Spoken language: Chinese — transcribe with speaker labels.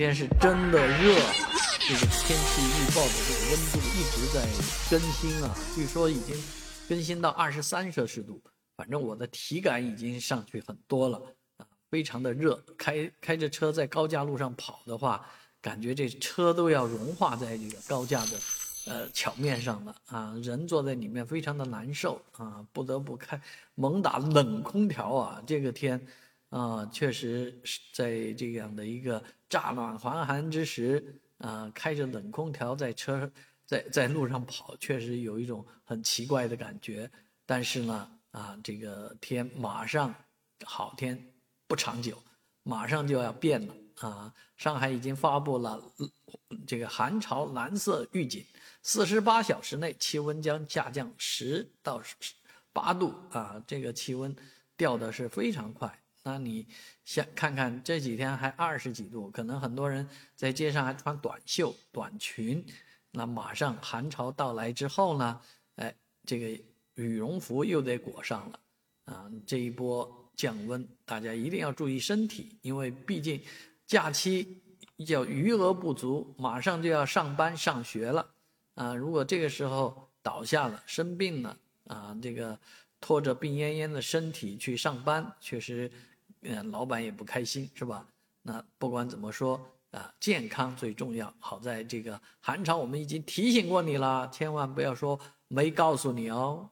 Speaker 1: 天是真的热，这个天气预报的这个温度一直在更新啊，据说已经更新到二十三摄氏度，反正我的体感已经上去很多了啊，非常的热。开开着车在高架路上跑的话，感觉这车都要融化在这个高架的呃桥面上了啊，人坐在里面非常的难受啊，不得不开猛打冷空调啊，这个天。啊，确实是在这样的一个乍暖还寒之时，啊，开着冷空调在车在在路上跑，确实有一种很奇怪的感觉。但是呢，啊，这个天马上好天不长久，马上就要变了啊！上海已经发布了这个寒潮蓝色预警，四十八小时内气温将下降十到八度啊！这个气温掉的是非常快。那你想看看这几天还二十几度，可能很多人在街上还穿短袖短裙。那马上寒潮到来之后呢？哎，这个羽绒服又得裹上了啊！这一波降温，大家一定要注意身体，因为毕竟假期叫余额不足，马上就要上班上学了啊！如果这个时候倒下了、生病了啊，这个拖着病恹恹的身体去上班，确实。嗯，老板也不开心，是吧？那不管怎么说啊，健康最重要。好在这个寒潮，我们已经提醒过你了，千万不要说没告诉你哦。